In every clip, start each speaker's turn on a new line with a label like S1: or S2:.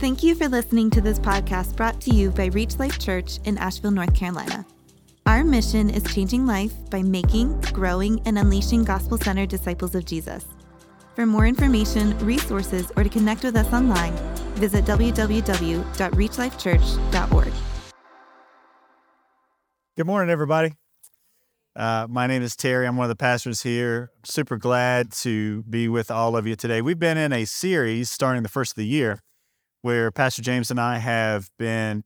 S1: Thank you for listening to this podcast brought to you by Reach Life Church in Asheville, North Carolina. Our mission is changing life by making, growing, and unleashing gospel centered disciples of Jesus. For more information, resources, or to connect with us online, visit www.reachlifechurch.org.
S2: Good morning, everybody. Uh, my name is Terry. I'm one of the pastors here. Super glad to be with all of you today. We've been in a series starting the first of the year where Pastor James and I have been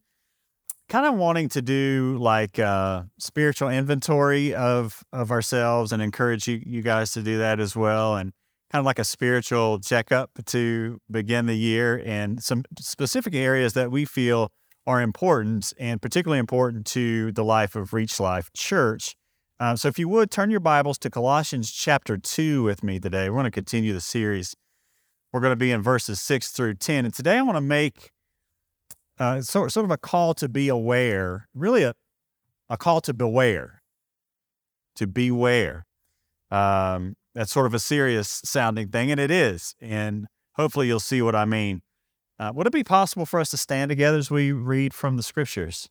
S2: kind of wanting to do like a uh, spiritual inventory of of ourselves and encourage you, you guys to do that as well and kind of like a spiritual checkup to begin the year and some specific areas that we feel are important and particularly important to the life of Reach Life Church. Um, so if you would turn your Bibles to Colossians chapter 2 with me today. We're going to continue the series. We're going to be in verses 6 through 10. And today I want to make uh, sort, sort of a call to be aware, really a, a call to beware, to beware. Um, that's sort of a serious sounding thing, and it is. And hopefully you'll see what I mean. Uh, would it be possible for us to stand together as we read from the scriptures?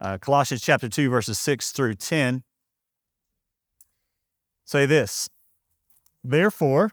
S2: Uh, Colossians chapter 2, verses 6 through 10 say this Therefore,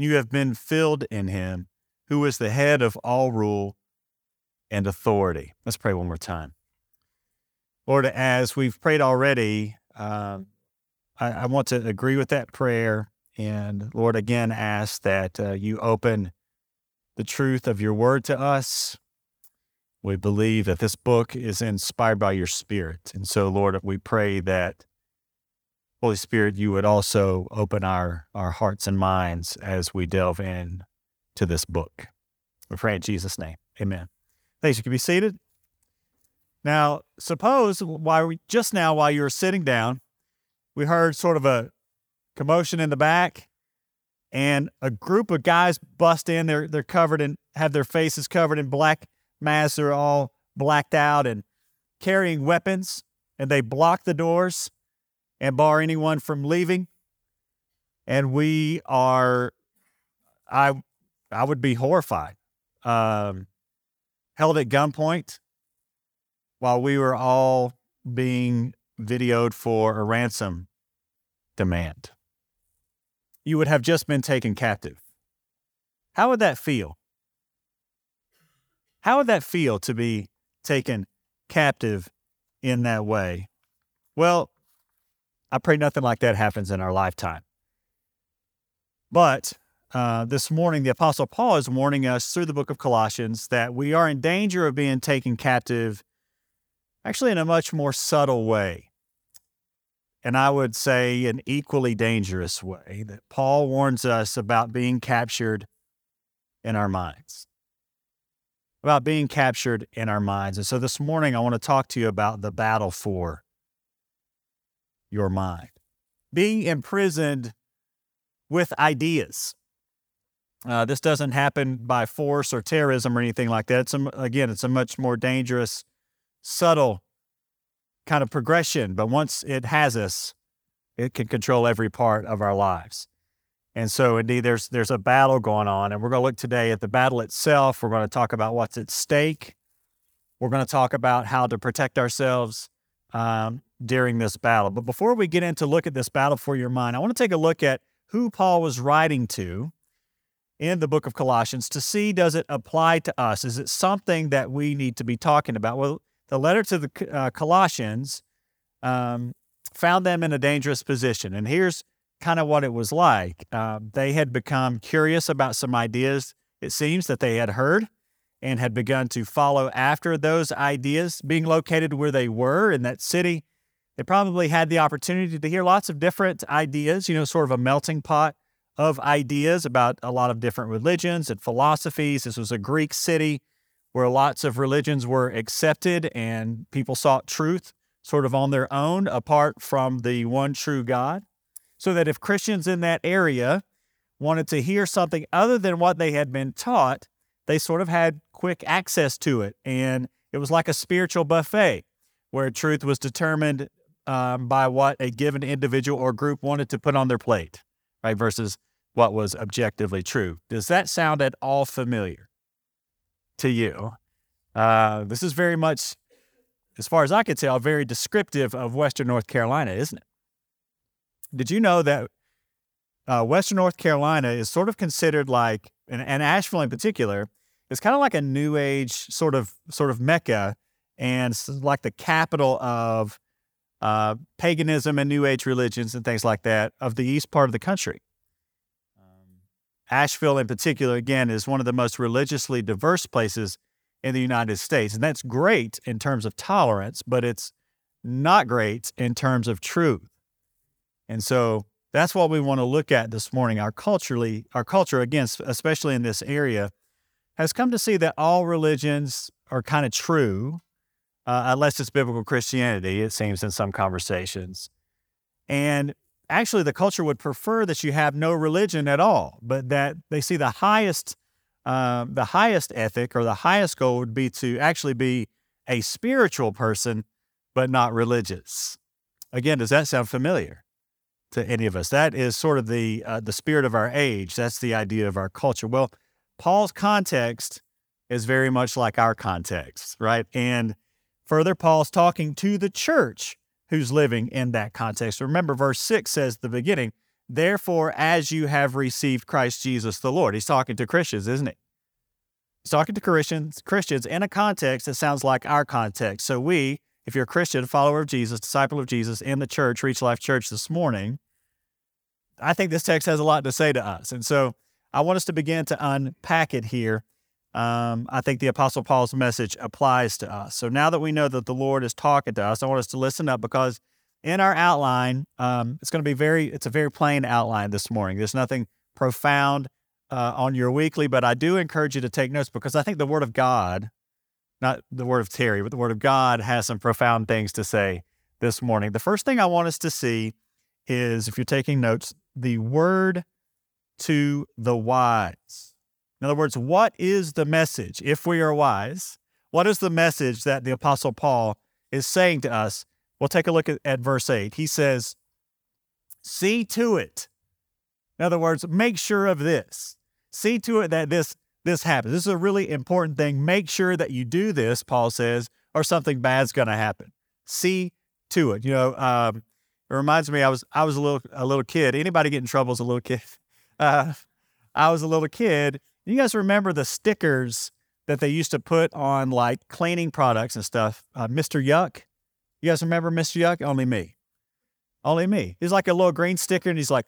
S2: and you have been filled in him, who is the head of all rule and authority. Let's pray one more time. Lord, as we've prayed already, um, I, I, want to agree with that prayer. And Lord, again, ask that uh, you open the truth of your word to us. We believe that this book is inspired by your spirit. And so, Lord, we pray that, Holy Spirit, you would also open our, our hearts and minds as we delve in to this book. We pray in Jesus' name. Amen. Thanks. You can be seated. Now, suppose while we, just now, while you were sitting down, we heard sort of a commotion in the back, and a group of guys bust in. They're they're covered in have their faces covered in black masks. They're all blacked out and carrying weapons, and they block the doors and bar anyone from leaving. And we are, I, I would be horrified. Um, held at gunpoint while we were all being videoed for a ransom demand. You would have just been taken captive. How would that feel? How would that feel to be taken captive in that way? Well, I pray nothing like that happens in our lifetime. But uh, this morning, the Apostle Paul is warning us through the book of Colossians that we are in danger of being taken captive, actually, in a much more subtle way. And I would say an equally dangerous way that Paul warns us about being captured in our minds. About being captured in our minds. And so this morning, I want to talk to you about the battle for your mind. Being imprisoned with ideas uh, this doesn't happen by force or terrorism or anything like that. It's a, again, it's a much more dangerous, subtle kind of progression. But once it has us, it can control every part of our lives. And so, indeed, there's there's a battle going on, and we're going to look today at the battle itself. We're going to talk about what's at stake. We're going to talk about how to protect ourselves um, during this battle. But before we get into look at this battle for your mind, I want to take a look at who Paul was writing to in the book of Colossians to see does it apply to us? Is it something that we need to be talking about? Well, the letter to the uh, Colossians um, found them in a dangerous position. And here's kind of what it was like uh, they had become curious about some ideas, it seems, that they had heard and had begun to follow after those ideas, being located where they were in that city. They probably had the opportunity to hear lots of different ideas, you know, sort of a melting pot of ideas about a lot of different religions and philosophies. This was a Greek city where lots of religions were accepted and people sought truth sort of on their own apart from the one true God. So that if Christians in that area wanted to hear something other than what they had been taught, they sort of had quick access to it. And it was like a spiritual buffet where truth was determined um, by what a given individual or group wanted to put on their plate, right? Versus what was objectively true. Does that sound at all familiar to you? Uh, this is very much, as far as I can tell, very descriptive of Western North Carolina, isn't it? Did you know that uh, Western North Carolina is sort of considered like, and, and Asheville in particular, is kind of like a New Age sort of sort of mecca, and like the capital of uh, paganism and New Age religions and things like that of the east part of the country. Um, Asheville, in particular, again, is one of the most religiously diverse places in the United States, and that's great in terms of tolerance, but it's not great in terms of truth. And so that's what we want to look at this morning. Our culturally, our culture, again, especially in this area, has come to see that all religions are kind of true, uh, unless it's biblical Christianity, it seems in some conversations. And actually, the culture would prefer that you have no religion at all, but that they see the highest, um, the highest ethic or the highest goal would be to actually be a spiritual person, but not religious. Again, does that sound familiar? to any of us. That is sort of the uh, the spirit of our age. That's the idea of our culture. Well, Paul's context is very much like our context, right? And further, Paul's talking to the church who's living in that context. Remember, verse six says the beginning. Therefore, as you have received Christ Jesus the Lord, he's talking to Christians, isn't he? He's talking to Christians, Christians in a context that sounds like our context. So we, if you're a Christian, follower of Jesus, disciple of Jesus in the church, Reach Life Church this morning, I think this text has a lot to say to us. And so I want us to begin to unpack it here. Um, I think the Apostle Paul's message applies to us. So now that we know that the Lord is talking to us, I want us to listen up because in our outline, um, it's going to be very, it's a very plain outline this morning. There's nothing profound uh, on your weekly, but I do encourage you to take notes because I think the Word of God not the word of Terry, but the word of God has some profound things to say this morning. The first thing I want us to see is, if you're taking notes, the word to the wise. In other words, what is the message? If we are wise, what is the message that the Apostle Paul is saying to us? We'll take a look at, at verse 8. He says, See to it. In other words, make sure of this. See to it that this this happens. This is a really important thing. Make sure that you do this, Paul says, or something bad's going to happen. See to it. You know, um, it reminds me. I was I was a little a little kid. Anybody get in trouble as a little kid? Uh, I was a little kid. You guys remember the stickers that they used to put on like cleaning products and stuff? Uh, Mr. Yuck. You guys remember Mr. Yuck? Only me. Only me. He's like a little green sticker, and he's like,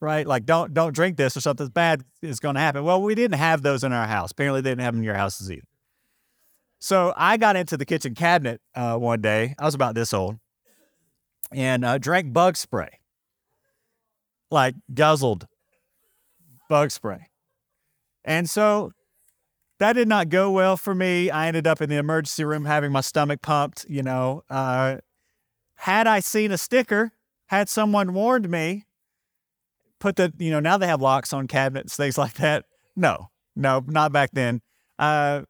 S2: right? Like don't don't drink this or something bad is going to happen. Well, we didn't have those in our house. Apparently, they didn't have them in your houses either. So I got into the kitchen cabinet uh, one day. I was about this old, and uh, drank bug spray, like guzzled bug spray, and so that did not go well for me. I ended up in the emergency room having my stomach pumped. You know, uh, had I seen a sticker, had someone warned me, put the, you know, now they have locks on cabinets, things like that. No, no, not back then. Uh,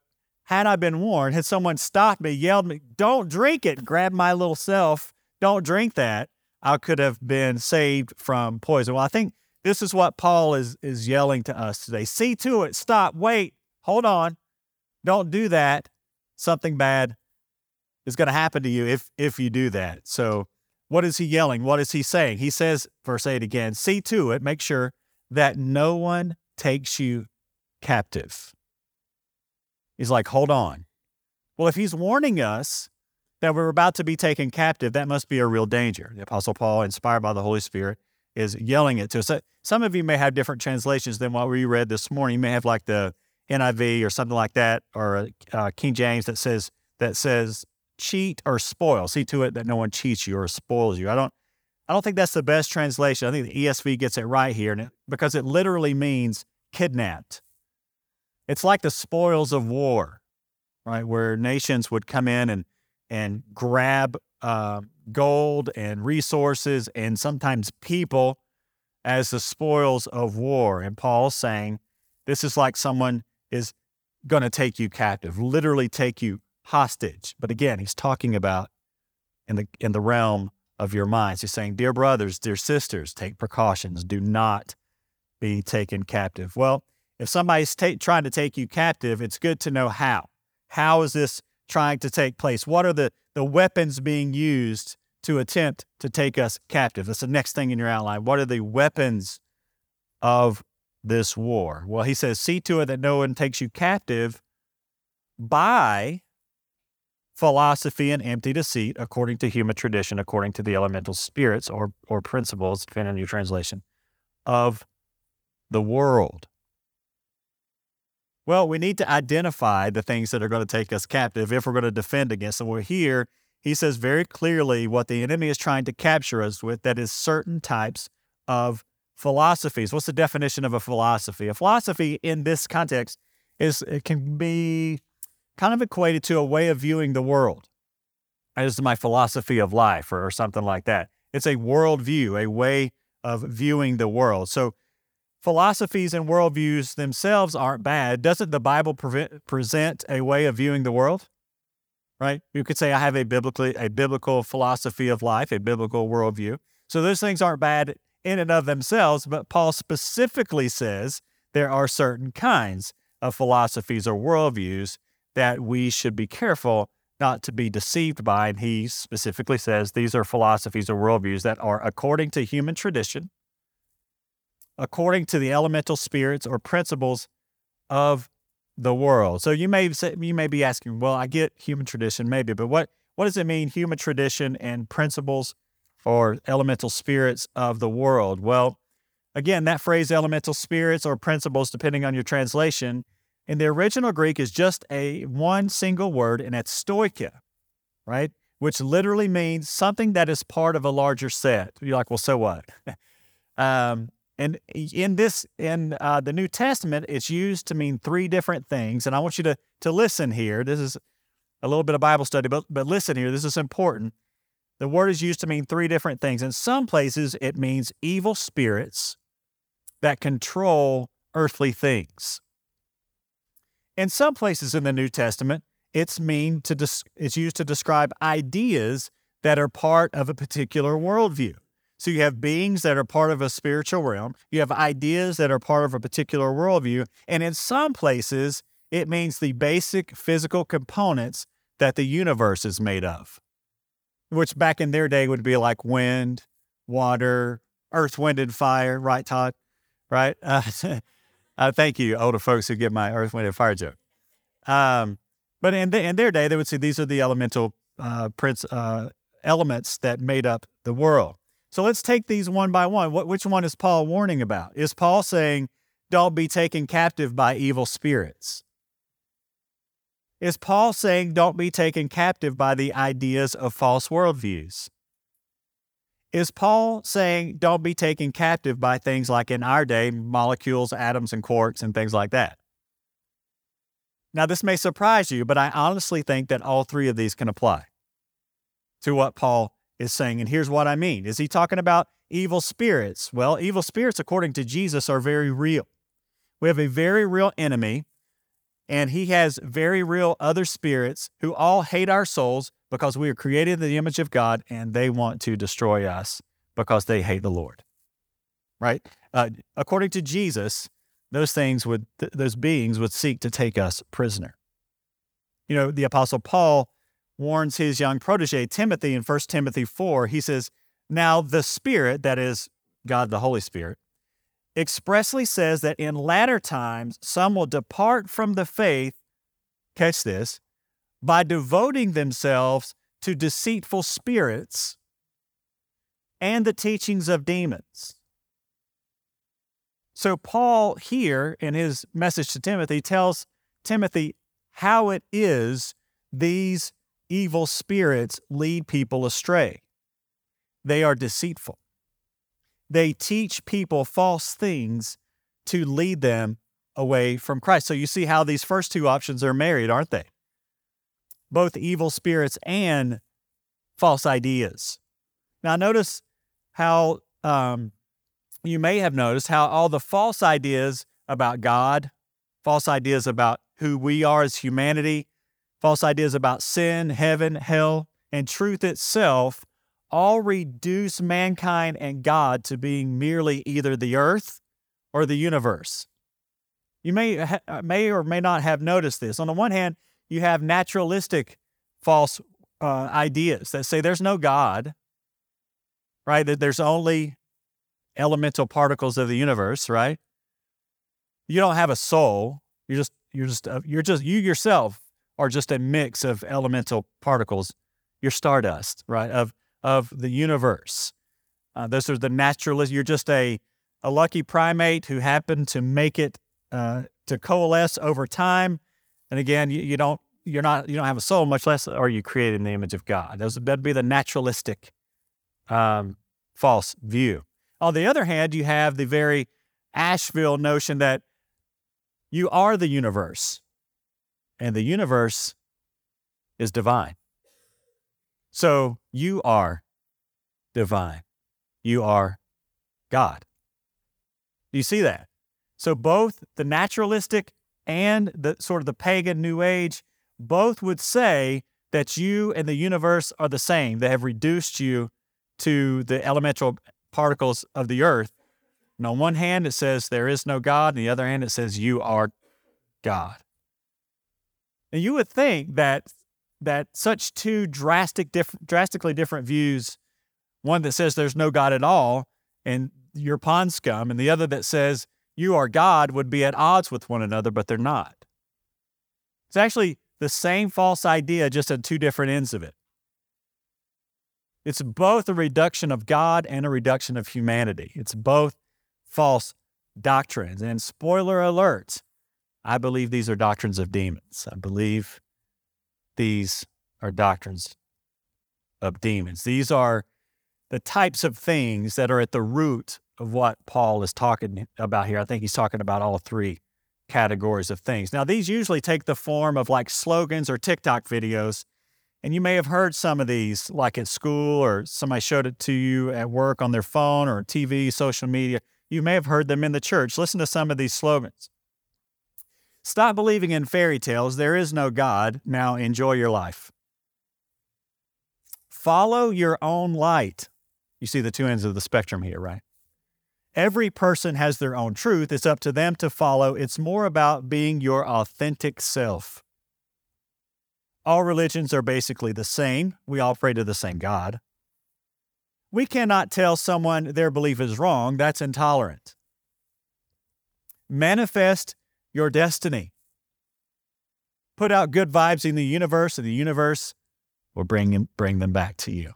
S2: had I been warned, had someone stopped me, yelled me, don't drink it, grabbed my little self, don't drink that, I could have been saved from poison. Well, I think this is what Paul is is yelling to us today. See to it, stop, wait, hold on. Don't do that. Something bad is going to happen to you if if you do that. So what is he yelling? What is he saying? He says, verse 8 again, see to it, make sure that no one takes you captive. He's like, hold on. Well, if he's warning us that we're about to be taken captive, that must be a real danger. The Apostle Paul, inspired by the Holy Spirit, is yelling it to us. Some of you may have different translations than what we read this morning. You may have like the NIV or something like that, or uh, King James that says that says cheat or spoil. See to it that no one cheats you or spoils you. I don't I don't think that's the best translation. I think the ESV gets it right here it, because it literally means kidnapped. It's like the spoils of war. right? Where nations would come in and and grab uh, gold and resources and sometimes people as the spoils of war. And Paul's saying this is like someone is going to take you captive, literally take you hostage. But again, he's talking about in the in the realm of your minds. He's saying, "Dear brothers, dear sisters, take precautions. Do not be taken captive." Well, if somebody's ta- trying to take you captive, it's good to know how. How is this trying to take place? What are the the weapons being used to attempt to take us captive? That's the next thing in your outline. What are the weapons of this war? Well, he says, "See to it that no one takes you captive by philosophy and empty deceit, according to human tradition, according to the elemental spirits or, or principles, depending on your translation, of the world. Well, we need to identify the things that are going to take us captive if we're going to defend against them. We're here. He says very clearly what the enemy is trying to capture us with that is certain types of philosophies. What's the definition of a philosophy? A philosophy in this context is it can be kind of equated to a way of viewing the world. This is my philosophy of life or, or something like that. It's a worldview, a way of viewing the world. So philosophies and worldviews themselves aren't bad. Doesn't the Bible present a way of viewing the world? Right? You could say I have a biblically a biblical philosophy of life, a biblical worldview. So those things aren't bad in and of themselves, but Paul specifically says there are certain kinds of philosophies or worldviews that we should be careful not to be deceived by. And he specifically says these are philosophies or worldviews that are according to human tradition, according to the elemental spirits or principles of the world. So you may say, you may be asking, well, I get human tradition, maybe, but what what does it mean, human tradition and principles or elemental spirits of the world? Well, again, that phrase elemental spirits or principles, depending on your translation, in the original Greek is just a one single word, and it's stoicheia, right? Which literally means something that is part of a larger set. You're like, well, so what? um, and in this, in uh, the New Testament, it's used to mean three different things. And I want you to to listen here. This is a little bit of Bible study, but but listen here. This is important. The word is used to mean three different things. In some places, it means evil spirits that control earthly things. In some places in the New Testament, it's mean to des- it's used to describe ideas that are part of a particular worldview. So you have beings that are part of a spiritual realm, you have ideas that are part of a particular worldview, and in some places, it means the basic physical components that the universe is made of, which back in their day would be like wind, water, earth, wind, and fire, right, Todd? Right? Uh, Uh, thank you, older folks who get my Earth, Wind, and Fire joke. Um, but in, the, in their day, they would say these are the elemental uh, prince, uh, elements that made up the world. So let's take these one by one. What, which one is Paul warning about? Is Paul saying, don't be taken captive by evil spirits? Is Paul saying, don't be taken captive by the ideas of false worldviews? Is Paul saying don't be taken captive by things like in our day, molecules, atoms, and quarks, and things like that? Now, this may surprise you, but I honestly think that all three of these can apply to what Paul is saying. And here's what I mean Is he talking about evil spirits? Well, evil spirits, according to Jesus, are very real. We have a very real enemy, and he has very real other spirits who all hate our souls because we are created in the image of God and they want to destroy us because they hate the Lord. Right? Uh, according to Jesus, those things would, th- those beings would seek to take us prisoner. You know, the Apostle Paul warns his young protege, Timothy, in 1 Timothy 4. He says, Now the Spirit, that is God the Holy Spirit, expressly says that in latter times some will depart from the faith, catch this, by devoting themselves to deceitful spirits and the teachings of demons. So, Paul here in his message to Timothy tells Timothy how it is these evil spirits lead people astray. They are deceitful. They teach people false things to lead them away from Christ. So, you see how these first two options are married, aren't they? both evil spirits and false ideas. Now, notice how um, you may have noticed how all the false ideas about God, false ideas about who we are as humanity, false ideas about sin, heaven, hell, and truth itself all reduce mankind and God to being merely either the earth or the universe. You may, ha- may or may not have noticed this. On the one hand, you have naturalistic false uh, ideas that say there's no God, right? That there's only elemental particles of the universe, right? You don't have a soul. You're just you're just uh, you're just you yourself are just a mix of elemental particles. You're stardust, right? Of of the universe. Uh, those are the naturalist. You're just a a lucky primate who happened to make it uh, to coalesce over time. And again, you, you, don't you're not you don't have a soul, much less are you created in the image of God. Those would be the naturalistic um, false view. On the other hand, you have the very Asheville notion that you are the universe, and the universe is divine. So you are divine. You are God. Do you see that? So both the naturalistic and the sort of the pagan New Age both would say that you and the universe are the same. They have reduced you to the elemental particles of the earth. And on one hand, it says there is no God, and the other hand, it says you are God. And you would think that that such two drastic, diff- drastically different views, one that says there's no God at all, and you're pond scum, and the other that says you are God, would be at odds with one another, but they're not. It's actually the same false idea, just at two different ends of it. It's both a reduction of God and a reduction of humanity. It's both false doctrines. And spoiler alert, I believe these are doctrines of demons. I believe these are doctrines of demons. These are the types of things that are at the root of what Paul is talking about here. I think he's talking about all three categories of things. Now, these usually take the form of like slogans or TikTok videos and you may have heard some of these, like at school, or somebody showed it to you at work on their phone or TV, social media. You may have heard them in the church. Listen to some of these slogans Stop believing in fairy tales. There is no God. Now enjoy your life. Follow your own light. You see the two ends of the spectrum here, right? Every person has their own truth. It's up to them to follow. It's more about being your authentic self. All religions are basically the same. We all pray to the same God. We cannot tell someone their belief is wrong. That's intolerant. Manifest your destiny. Put out good vibes in the universe, and the universe will bring bring them back to you.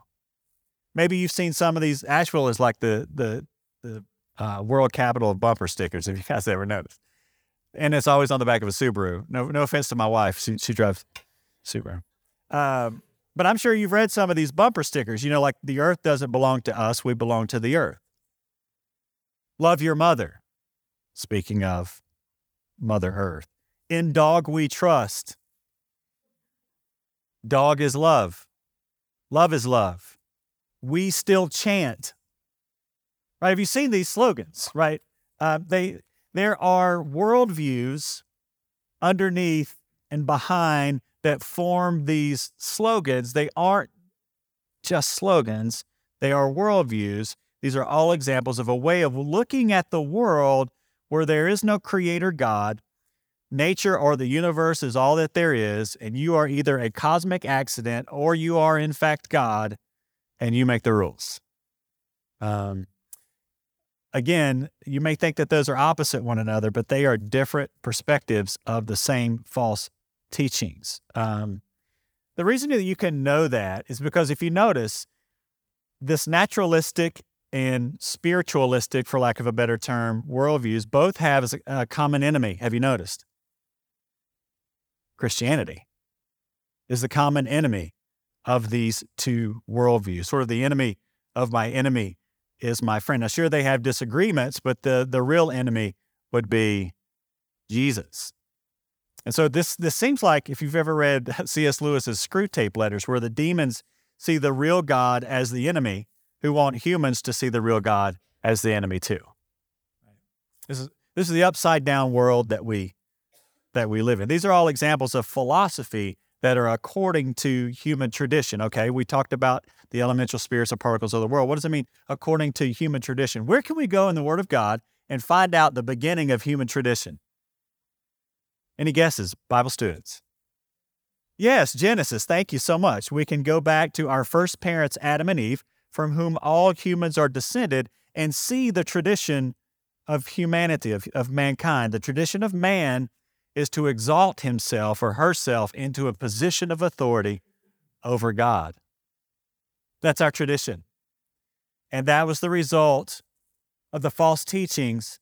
S2: Maybe you've seen some of these. Asheville is like the the the uh, world capital of bumper stickers. If you guys ever noticed, and it's always on the back of a Subaru. No, no offense to my wife. She, she drives Subaru. Um, but I'm sure you've read some of these bumper stickers. You know, like the earth doesn't belong to us, we belong to the earth. Love your mother. Speaking of Mother Earth. In dog we trust. Dog is love. Love is love. We still chant. Right? Have you seen these slogans? Right? Uh, they there are worldviews underneath and behind that form these slogans, they aren't just slogans, they are worldviews. These are all examples of a way of looking at the world where there is no creator God. Nature or the universe is all that there is, and you are either a cosmic accident or you are, in fact, God, and you make the rules. Um, again, you may think that those are opposite one another, but they are different perspectives of the same false teachings. Um, the reason that you can know that is because if you notice, this naturalistic and spiritualistic, for lack of a better term, worldviews both have a common enemy. Have you noticed? Christianity is the common enemy of these two worldviews. Sort of the enemy of my enemy is my friend. Now, sure, they have disagreements, but the, the real enemy would be Jesus. And so this this seems like if you've ever read C.S. Lewis's Screwtape letters, where the demons see the real God as the enemy, who want humans to see the real God as the enemy too. This is this is the upside down world that we that we live in. These are all examples of philosophy that are according to human tradition. Okay, we talked about the elemental spirits or particles of the world. What does it mean according to human tradition? Where can we go in the Word of God and find out the beginning of human tradition? Any guesses, Bible students? Yes, Genesis. Thank you so much. We can go back to our first parents, Adam and Eve, from whom all humans are descended, and see the tradition of humanity, of, of mankind. The tradition of man is to exalt himself or herself into a position of authority over God. That's our tradition. And that was the result of the false teachings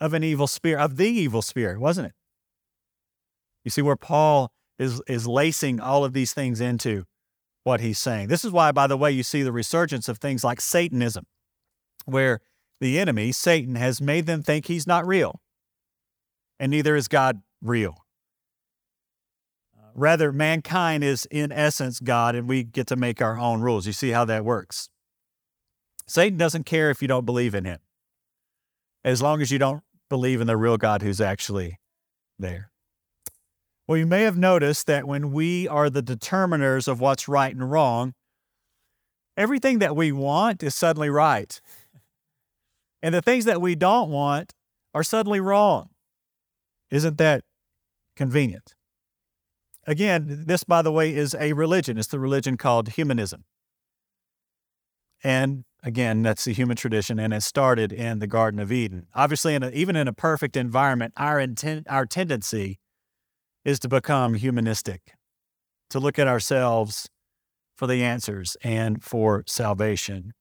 S2: of an evil spirit, of the evil spirit, wasn't it? You see where Paul is, is lacing all of these things into what he's saying. This is why, by the way, you see the resurgence of things like Satanism, where the enemy, Satan, has made them think he's not real, and neither is God real. Uh, rather, mankind is in essence God, and we get to make our own rules. You see how that works. Satan doesn't care if you don't believe in him, as long as you don't believe in the real God who's actually there. Well, you may have noticed that when we are the determiners of what's right and wrong, everything that we want is suddenly right. And the things that we don't want are suddenly wrong. Isn't that convenient? Again, this, by the way, is a religion. It's the religion called humanism. And again, that's the human tradition, and it started in the Garden of Eden. Obviously, in a, even in a perfect environment, our, intent, our tendency is to become humanistic, to look at ourselves for the answers and for salvation.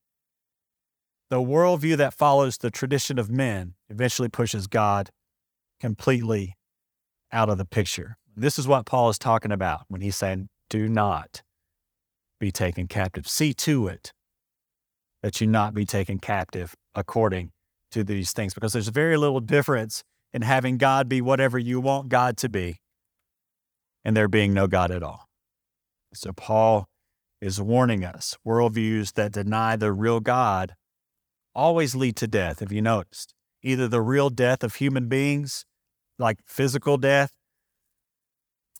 S2: The worldview that follows the tradition of men eventually pushes God completely out of the picture. This is what Paul is talking about when he's saying, do not be taken captive. See to it that you not be taken captive according to these things, because there's very little difference in having God be whatever you want God to be and there being no God at all. So Paul is warning us worldviews that deny the real God always lead to death, have you noticed? Either the real death of human beings, like physical death,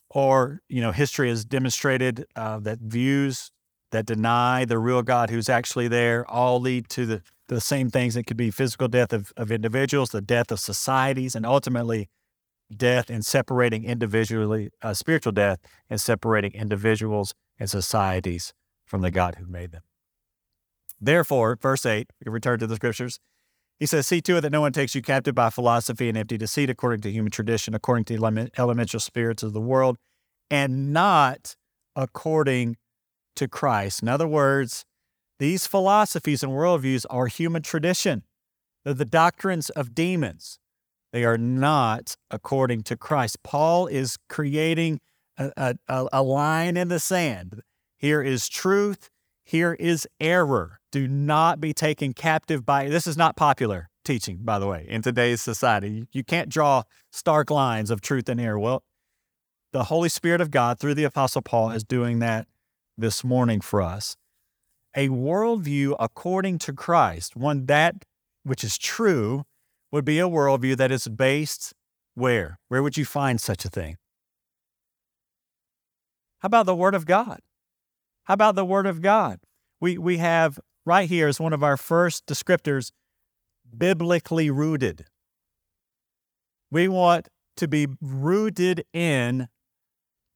S2: or, you know, history has demonstrated uh, that views that deny the real God who's actually there all lead to the, the same things. It could be physical death of, of individuals, the death of societies, and ultimately death and separating individually, uh, spiritual death and separating individuals and societies from the God who made them. Therefore, verse 8, we return to the scriptures. He says, See to it that no one takes you captive by philosophy and empty deceit, according to human tradition, according to the elemental spirits of the world, and not according to Christ. In other words, these philosophies and worldviews are human tradition. They're the doctrines of demons. They are not according to Christ. Paul is creating a, a, a, line in the sand. Here is truth. Here is error. Do not be taken captive by this is not popular teaching, by the way, in today's society. You can't draw stark lines of truth and error. Well, the Holy Spirit of God through the Apostle Paul is doing that this morning for us. A worldview according to Christ, one that which is true would be a worldview that is based where? Where would you find such a thing? How about the Word of God? How about the Word of God? We, we have right here as one of our first descriptors biblically rooted. We want to be rooted in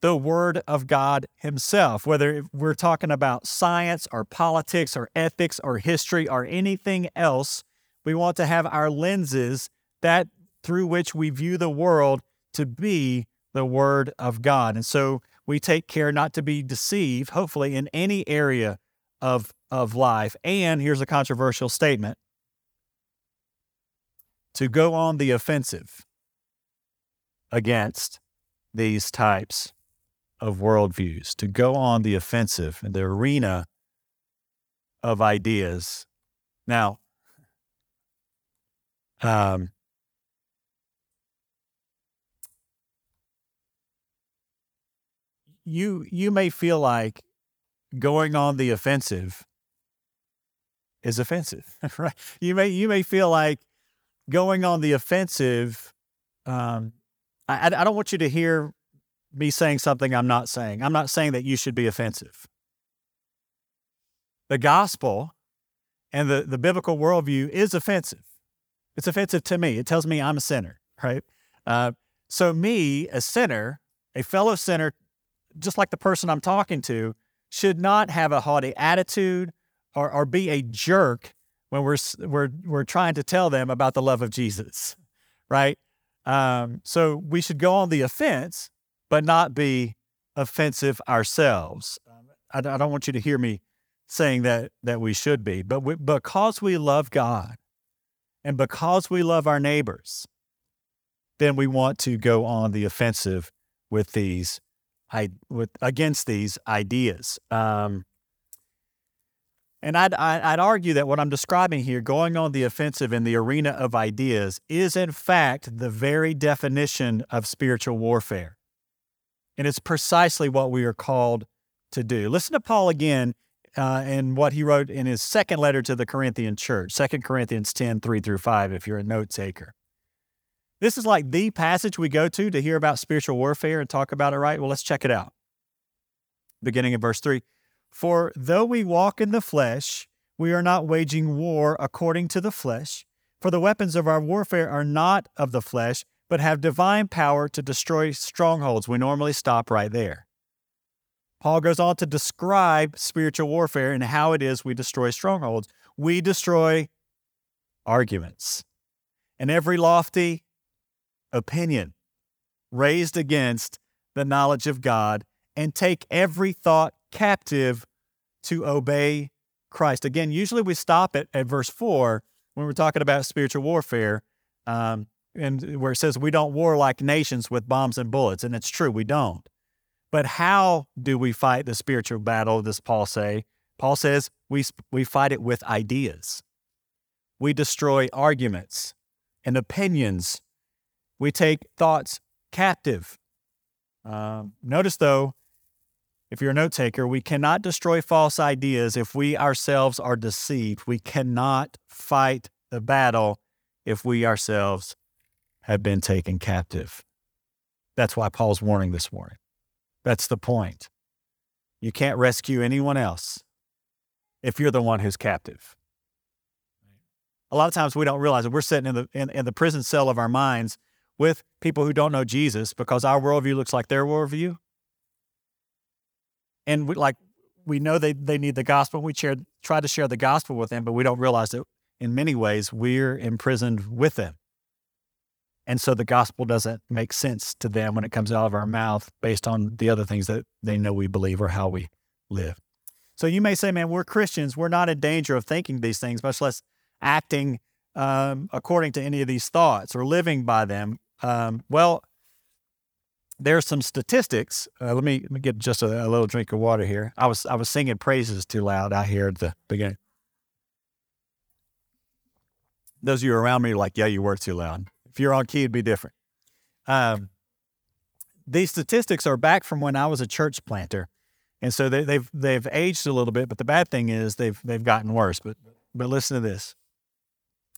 S2: the Word of God Himself, whether we're talking about science or politics or ethics or history or anything else we want to have our lenses that through which we view the world to be the Word of God. And so we take care not to be deceived, hopefully, in any area of, of life. And here's a controversial statement to go on the offensive against these types of worldviews, to go on the offensive in the arena of ideas. Now, um, you you may feel like going on the offensive is offensive, right? You may you may feel like going on the offensive. Um, I, I don't want you to hear me saying something I'm not saying. I'm not saying that you should be offensive. The gospel and the, the biblical worldview is offensive. It's offensive to me. It tells me I'm a sinner, right? Uh, so, me, a sinner, a fellow sinner, just like the person I'm talking to, should not have a haughty attitude or, or be a jerk when we're, we're, we're trying to tell them about the love of Jesus, right? Um, so, we should go on the offense, but not be offensive ourselves. I, don't want you to hear me saying that that we should be, but we, because we love God and because we love our neighbors, then we want to go on the offensive with these, with against these ideas. Um, and I'd, I'd argue that what I'm describing here, going on the offensive in the arena of ideas, is in fact the very definition of spiritual warfare. And it's precisely what we are called to do. Listen to Paul again uh, and what he wrote in his second letter to the Corinthian church, 2 Corinthians 10, 3 through 5, if you're a note taker. This is like the passage we go to to hear about spiritual warfare and talk about it, right? Well, let's check it out. Beginning in verse 3 For though we walk in the flesh, we are not waging war according to the flesh. For the weapons of our warfare are not of the flesh, but have divine power to destroy strongholds. We normally stop right there. Paul goes on to describe spiritual warfare and how it is we destroy strongholds. We destroy arguments and every lofty opinion raised against the knowledge of God and take every thought captive to obey Christ. Again, usually we stop at, at verse 4 when we're talking about spiritual warfare, um, and where it says we don't war like nations with bombs and bullets. And it's true, we don't. But how do we fight the spiritual battle, does Paul say? Paul says we, we fight it with ideas. We destroy arguments and opinions. We take thoughts captive. Uh, notice, though, if you're a note taker, we cannot destroy false ideas if we ourselves are deceived. We cannot fight the battle if we ourselves have been taken captive. That's why Paul's warning this morning. That's the point. You can't rescue anyone else if you're the one who's captive. A lot of times we don't realize that we're sitting in the in, in the prison cell of our minds with people who don't know Jesus because our worldview looks like their worldview. And we, like we know they, they need the gospel. We share, try to share the gospel with them, but we don't realize that in many ways we're imprisoned with them. And so the gospel doesn't make sense to them when it comes out of our mouth based on the other things that they know we believe or how we live. So you may say, man, we're Christians. We're not in danger of thinking these things, much less acting um, according to any of these thoughts or living by them. Um, well, there's some statistics. Uh, let, me, let me get just a, a, little drink of water here. I was I was singing praises too loud out here at the beginning. Those of you around me are like, yeah, you were too loud. If you're on key, it'd be different. Um, these statistics are back from when I was a church planter, and so they, they've they've aged a little bit. But the bad thing is they've they've gotten worse. But but listen to this.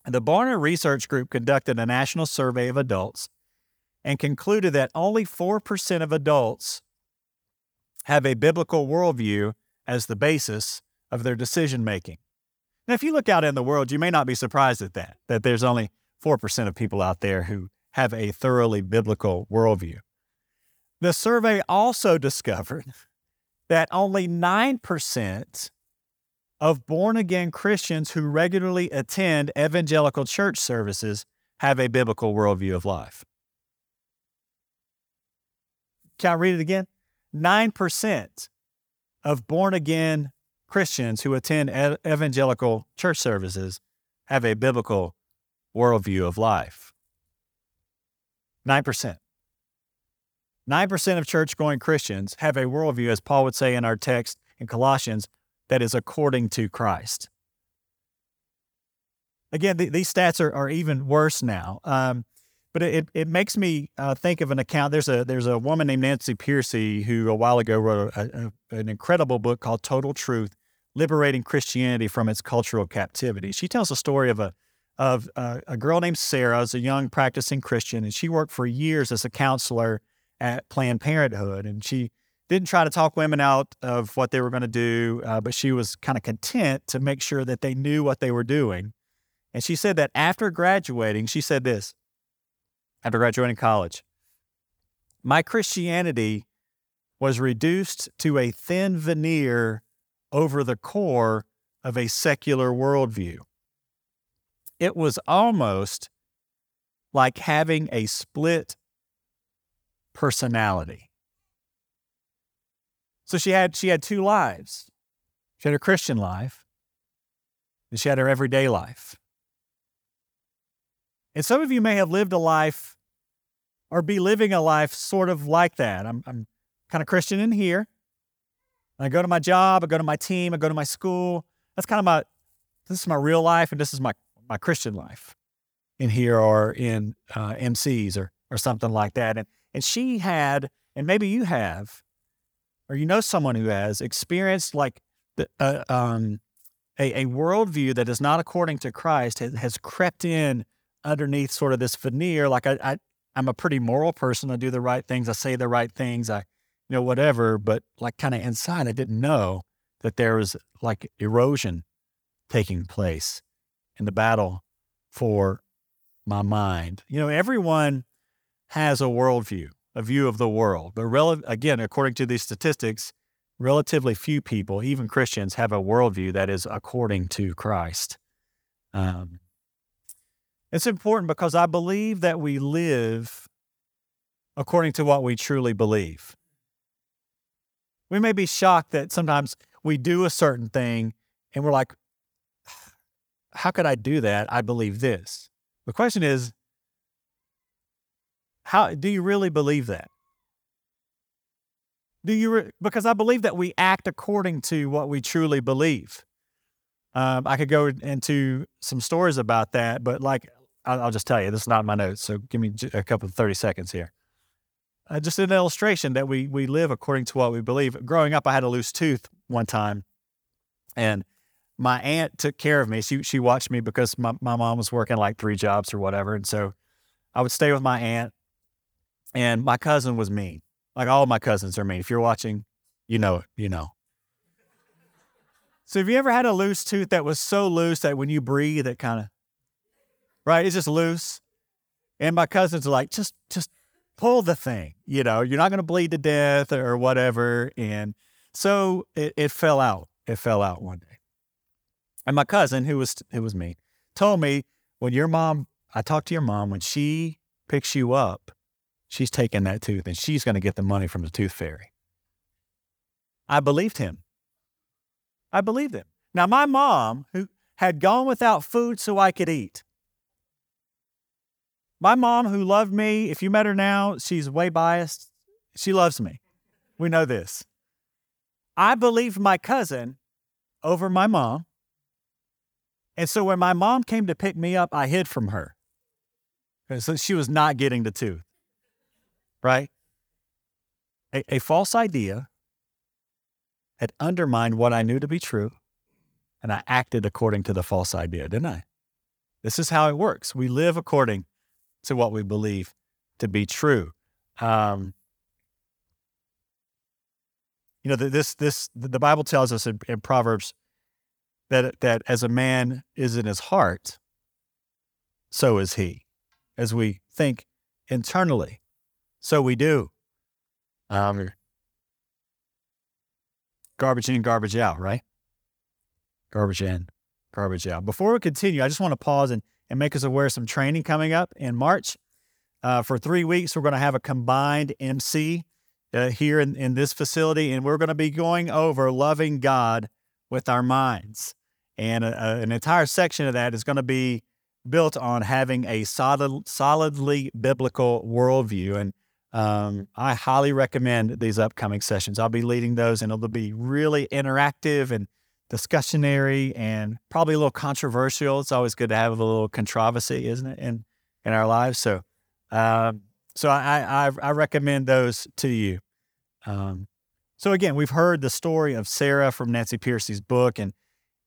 S2: The Barna Research Group conducted a national survey of adults and concluded that only 4% of adults have a biblical worldview as the basis of their decision making. Now, if you look out in the world, you may not be surprised at that, that there's only 4% of people out there who have a thoroughly biblical worldview. The survey also discovered that only 9% of born again Christians who regularly attend evangelical church services have a biblical worldview of life. Can I read it again? 9% of born again Christians who attend evangelical church services have a biblical worldview of life. 9%. 9% of church going Christians have a worldview, as Paul would say in our text in Colossians, that is according to Christ. Again, th- these stats are, are even worse now. Um, but it, it makes me uh, think of an account. There's a there's a woman named Nancy Pearcey who a while ago wrote a, a, an incredible book called Total Truth: Liberating Christianity from Its Cultural Captivity. She tells a story of a of uh, a girl named Sarah, as a young practicing Christian, and she worked for years as a counselor at Planned Parenthood, and she didn't try to talk women out of what they were going to do, uh, but she was kind of content to make sure that they knew what they were doing. And she said that after graduating, she said this after graduating college. My Christianity was reduced to a thin veneer over the core of a secular worldview. It was almost like having a split personality. So she had she had two lives. She had her Christian life, and she had her everyday life. And some of you may have lived a life or be living a life sort of like that. I'm, I'm kind of Christian in here. I go to my job, I go to my team, I go to my school. That's kind of my, this is my real life and this is my, my Christian life in here or in uh, MCs or, or something like that. And, and she had, and maybe you have, or you know someone who has experienced like the, uh, um, a, a worldview that is not according to Christ has, has crept in underneath sort of this veneer. Like I, I, I'm a pretty moral person. I do the right things. I say the right things. I, you know, whatever. But like kind of inside, I didn't know that there was like erosion taking place in the battle for my mind. You know, everyone has a worldview, a view of the world. But rel- again, according to these statistics, relatively few people, even Christians, have a worldview that is according to Christ. Um, it's important because I believe that we live according to what we truly believe. We may be shocked that sometimes we do a certain thing and we're like, how could I do that? I believe this. The question is, how do you really believe that? Do you? Re- because I believe that we act according to what we truly believe. Um, I could go into some stories about that, but like I'll, just tell you, this is not my notes, so give me a couple of 30 seconds here. Uh, just an illustration that we we live according to what we believe. Growing up, I had a loose tooth one time, and my aunt took care of me. She she watched me because my, my mom was working like three jobs or whatever, and so I would stay with my aunt. And my cousin was mean. Like all my cousins are mean. If you're watching, you know it. You know. So have you ever had a loose tooth that was so loose that when you breathe, it kind of right? It's just loose. And my cousins are like, just, just pull the thing. You know, you're not going to bleed to death or whatever. And so it, it fell out. It fell out one day. And my cousin, who was who was me, told me when your mom, I talked to your mom when she picks you up, she's taking that tooth and she's going to get the money from the tooth fairy. I believed him. I believed him. Now my mom, who had gone without food so I could eat, my mom, who loved me, if you met her now, she's way biased. She loves me. We know this. I believed my cousin over my mom. And so when my mom came to pick me up, I hid from her. So she was not getting the tooth. Right? A, a false idea had undermined what I knew to be true, and I acted according to the false idea, didn't I? This is how it works. We live according to what we believe to be true. Um, you know, this this the Bible tells us in, in Proverbs that that as a man is in his heart, so is he. As we think internally, so we do. Um, garbage in, garbage out, right? Garbage in, garbage out. Before we continue, I just want to pause and and make us aware of some training coming up in March. Uh, for three weeks, we're going to have a combined MC uh, here in, in this facility, and we're going to be going over loving God with our minds. And a, a, an entire section of that is going to be built on having a solid, solidly biblical worldview. And um, I highly recommend these upcoming sessions. I'll be leading those, and it'll be really interactive and discussionary and probably a little controversial. It's always good to have a little controversy, isn't it, in in our lives? So Um, so I, I, I recommend those to you. Um, so again, we've heard the story of Sarah from Nancy Pearcey's book, and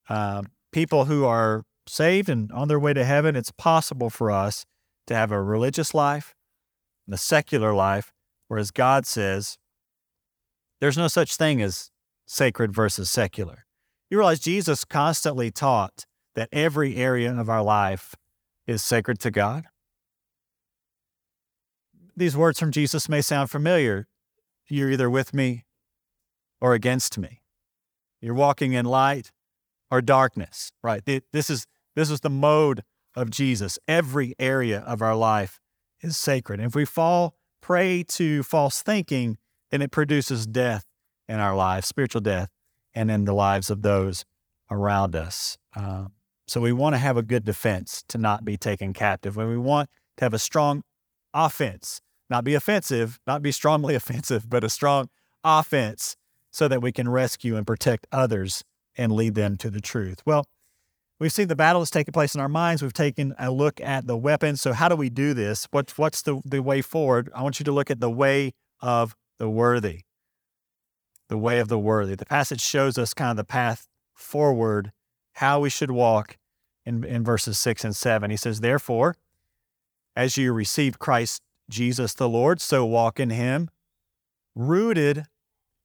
S2: uh, people who are saved and on their way to heaven. It's possible for us to have a religious life and a secular life, whereas God says there's no such thing as sacred versus secular. You realize Jesus constantly taught that every area of our life is sacred to God? These words from Jesus may sound familiar. You're either with me or against me. You're walking in light or darkness, right? This is, this is the mode of Jesus. Every area of our life is sacred. And if we fall prey to false thinking, then it produces death in our lives, spiritual death, and in the lives of those around us. Uh, so we want to have a good defense to not be taken captive. When we want to have a strong offense, not be offensive, not be strongly offensive, but a strong offense so that we can rescue and protect others and lead them to the truth. Well, we've seen the battle that's taking place in our minds. We've taken a look at the weapons. So, how do we do this? What's, what's the, the way forward? I want you to look at the way of the worthy. The way of the worthy. The passage shows us kind of the path forward, how we should walk in, in verses six and seven. He says, Therefore, as you receive Christ Jesus the Lord, so walk in him, rooted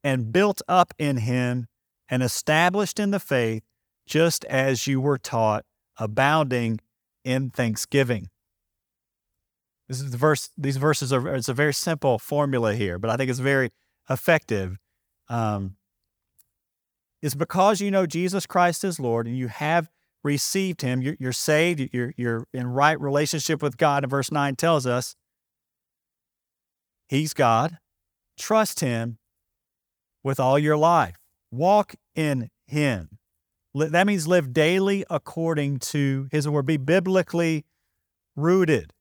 S2: and built up in him and established in the faith, just as you were taught, abounding in thanksgiving. This is the verse. These verses are. It's a very simple formula here, but I think it's very effective. Um, it's because you know Jesus Christ is Lord and you have received Him. You're, you're saved. You're you're in right relationship with God. And verse nine tells us He's God. Trust Him with all your life. Walk in Him. That means live daily according to His word. Be biblically rooted.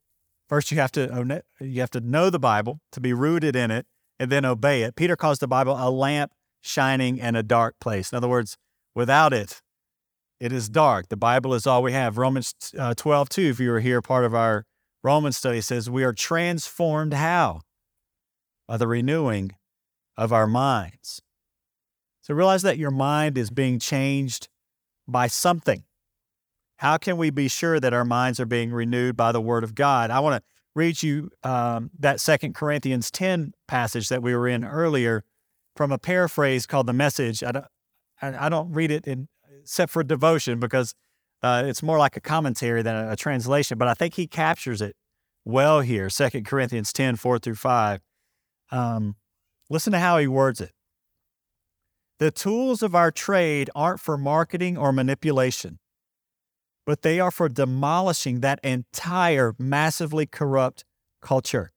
S2: First, you have to you have to know the Bible to be rooted in it, and then obey it. Peter calls the Bible a lamp shining in a dark place. In other words, without it, it is dark. The Bible is all we have. Romans uh, 12, 2, if you were here, part of our Roman study says, We are transformed how? By the renewing of our minds. So realize that your mind is being changed by something. How can we be sure that our minds are being renewed by the Word of God? I want to read you um, that Second Corinthians 10 passage that we were in earlier from a paraphrase called The Message. I don't, I don't read it in, except for devotion because uh, it's more like a commentary than a, a, translation, but I think he captures it well here. Second Corinthians 10, 4 through 5. Um, Listen to how he words it. The tools of our trade aren't for marketing or manipulation, but they are for demolishing that entire massively corrupt culture.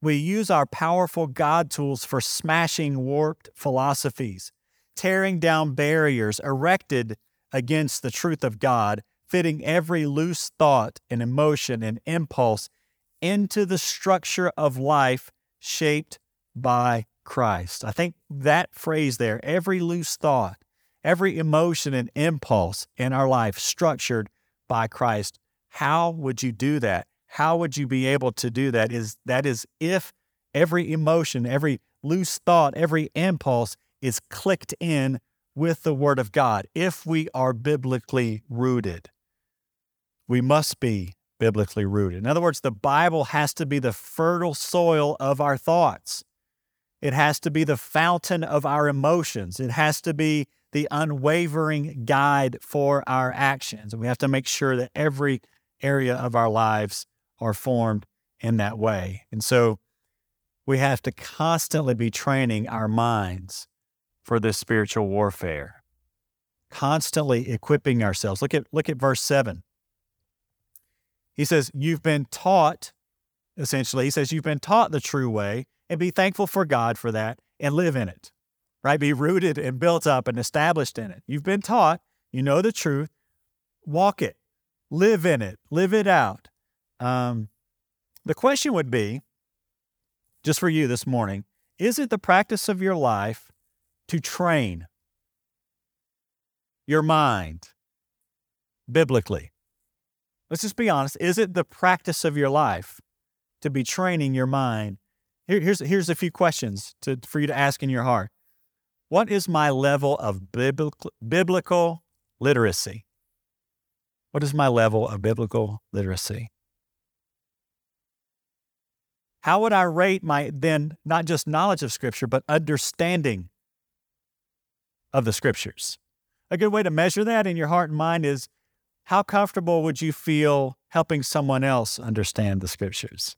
S2: We use our powerful God tools for smashing warped philosophies, tearing down barriers erected against the truth of God, fitting every loose thought and emotion and impulse into the structure of life shaped by Christ. I think that phrase there, every loose thought, every emotion and impulse in our life structured by Christ. How would you do that? How would you be able to do that? Is that is if every emotion, every loose thought, every impulse is clicked in with the Word of God. If we are biblically rooted, we must be biblically rooted. In other words, the Bible has to be the fertile soil of our thoughts. It has to be the fountain of our emotions. It has to be the unwavering guide for our actions. And we have to make sure that every area of our lives are formed in that way. And so we have to constantly be training our minds for this spiritual warfare, constantly equipping ourselves. Look at, look at verse 7. He says, You've been taught, essentially, he says, You've been taught the true way and be thankful for God for that and live in it, right? Be rooted and built up and established in it. You've been taught, you know the truth, walk it, live in it, live it out. Um, the question would be just for you this morning is it the practice of your life to train your mind biblically? Let's just be honest. Is it the practice of your life to be training your mind. Here, here's, here's a few questions to, for you to ask in your heart. What is my level of biblical, biblical literacy? What is my level of biblical literacy? How would I rate my then not just knowledge of Scripture, but understanding of the Scriptures? A good way to measure that in your heart and mind is how comfortable would you feel helping someone else understand the Scriptures?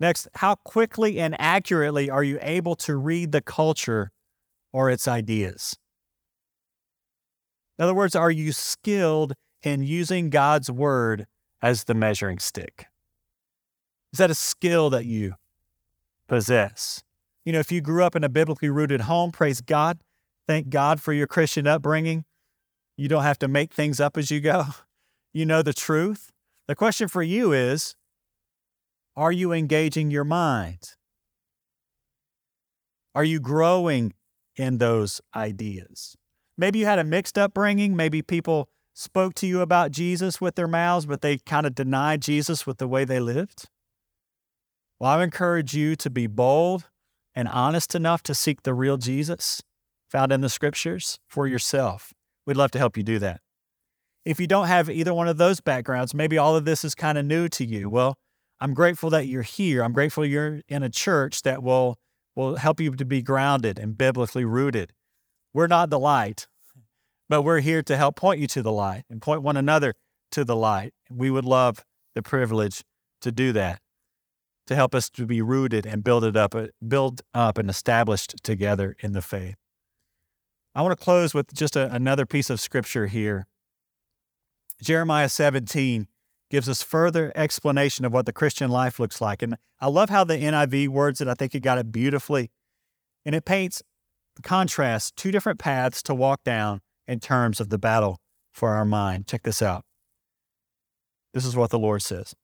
S2: Next, how quickly and accurately are you able to read the culture or its ideas? In other words, are you skilled in using God's word as the measuring stick? Is that a skill that you possess? You know, if you grew up in a biblically rooted home, praise God. Thank God for your Christian upbringing. You don't have to make things up as you go. You know the truth. The question for you is Are you engaging your mind? Are you growing in those ideas? Maybe you had a mixed upbringing. Maybe people spoke to you about Jesus with their mouths, but they kind of denied Jesus with the way they lived. Well, I encourage you to be bold and honest enough to seek the real Jesus found in the scriptures for yourself. We'd love to help you do that. If you don't have either one of those backgrounds, maybe all of this is kind of new to you. Well, I'm grateful that you're here. I'm grateful you're in a church that will will help you to be grounded and biblically rooted. We're not the light, but we're here to help point you to the light and point one another to the light. We would love the privilege to do that, to help us to be rooted and build it up, uh, build up and established together in the faith. I want to close with just a, another piece of scripture here. Jeremiah 17 gives us further explanation of what the Christian life looks like. And I love how the NIV words it. I think it got it beautifully. And it paints contrast two different paths to walk down in terms of the battle for our mind. Check this out. This is what the Lord says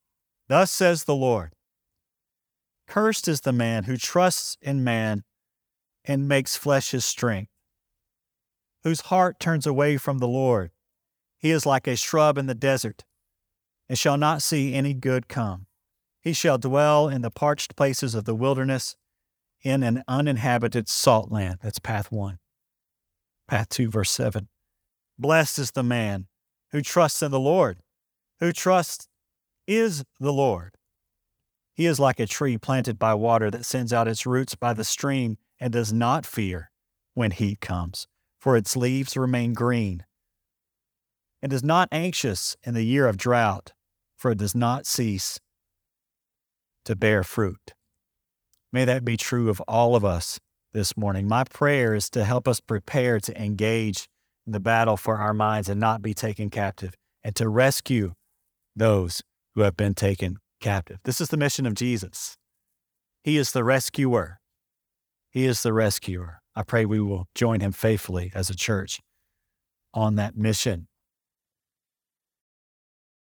S2: Thus says the Lord Cursed is the man who trusts in man and makes flesh his strength, whose heart turns away from the Lord. He is like a shrub in the desert and shall not see any good come. He shall dwell in the parched places of the wilderness in an uninhabited salt land. That's path one. Path two, verse seven. Blessed is the man who trusts in the Lord, who trusts is the Lord. He is like a tree planted by water that sends out its roots by the stream and does not fear when heat comes, for its leaves remain green. And is not anxious in the year of drought, for it does not cease to bear fruit. May that be true of all of us this morning. My prayer is to help us prepare to engage in the battle for our minds and not be taken captive, and to rescue those who have been taken captive. This is the mission of Jesus. He is the rescuer. He is the rescuer. I pray we will join him faithfully as a church on that mission